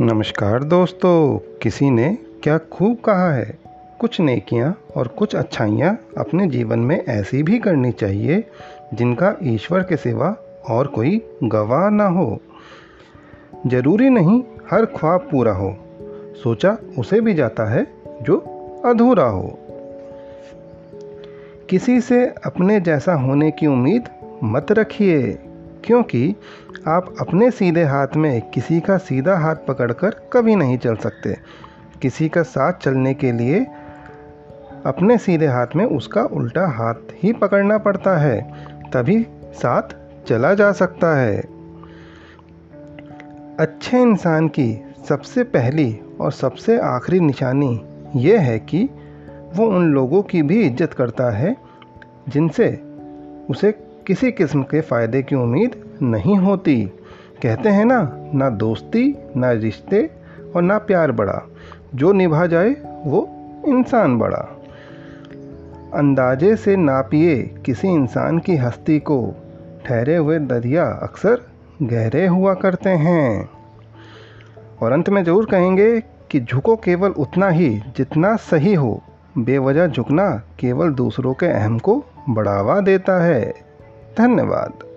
नमस्कार दोस्तों, किसी ने क्या खूब कहा है? कुछ नेकियाँ और कुछ अच्छाइयाँ अपने जीवन में ऐसी भी करनी चाहिए जिनका ईश्वर के सिवा और कोई गवाह ना हो। ज़रूरी नहीं हर ख्वाब पूरा हो, सोचा उसे भी जाता है जो अधूरा हो। किसी से अपने जैसा होने की उम्मीद मत रखिए। क्योंकि आप अपने सीधे हाथ में किसी का सीधा हाथ पकड़कर कभी नहीं चल सकते। किसी का साथ चलने के लिए अपने सीधे हाथ में उसका उल्टा हाथ ही पकड़ना पड़ता है, तभी साथ चला जा सकता है। अच्छे इंसान की सबसे पहली और सबसे आखिरी निशानी ये है कि वो उन लोगों की भी इज़्ज़त करता है जिनसे उसे किसी किस्म के फ़ायदे की उम्मीद नहीं होती। कहते हैं ना ना दोस्ती, ना रिश्ते और ना प्यार बड़ा। जो निभा जाए, वो इंसान बड़ा। अंदाजे से नापिए किसी इंसान की हस्ती को। ठहरे हुए दरिया अक्सर गहरे हुआ करते हैं। और अंत में ज़रूर कहेंगे कि झुको केवल उतना ही जितना सही हो। बेवजह झुकना केवल दूसरों के अहम को बढ़ावा देता है। धन्यवाद।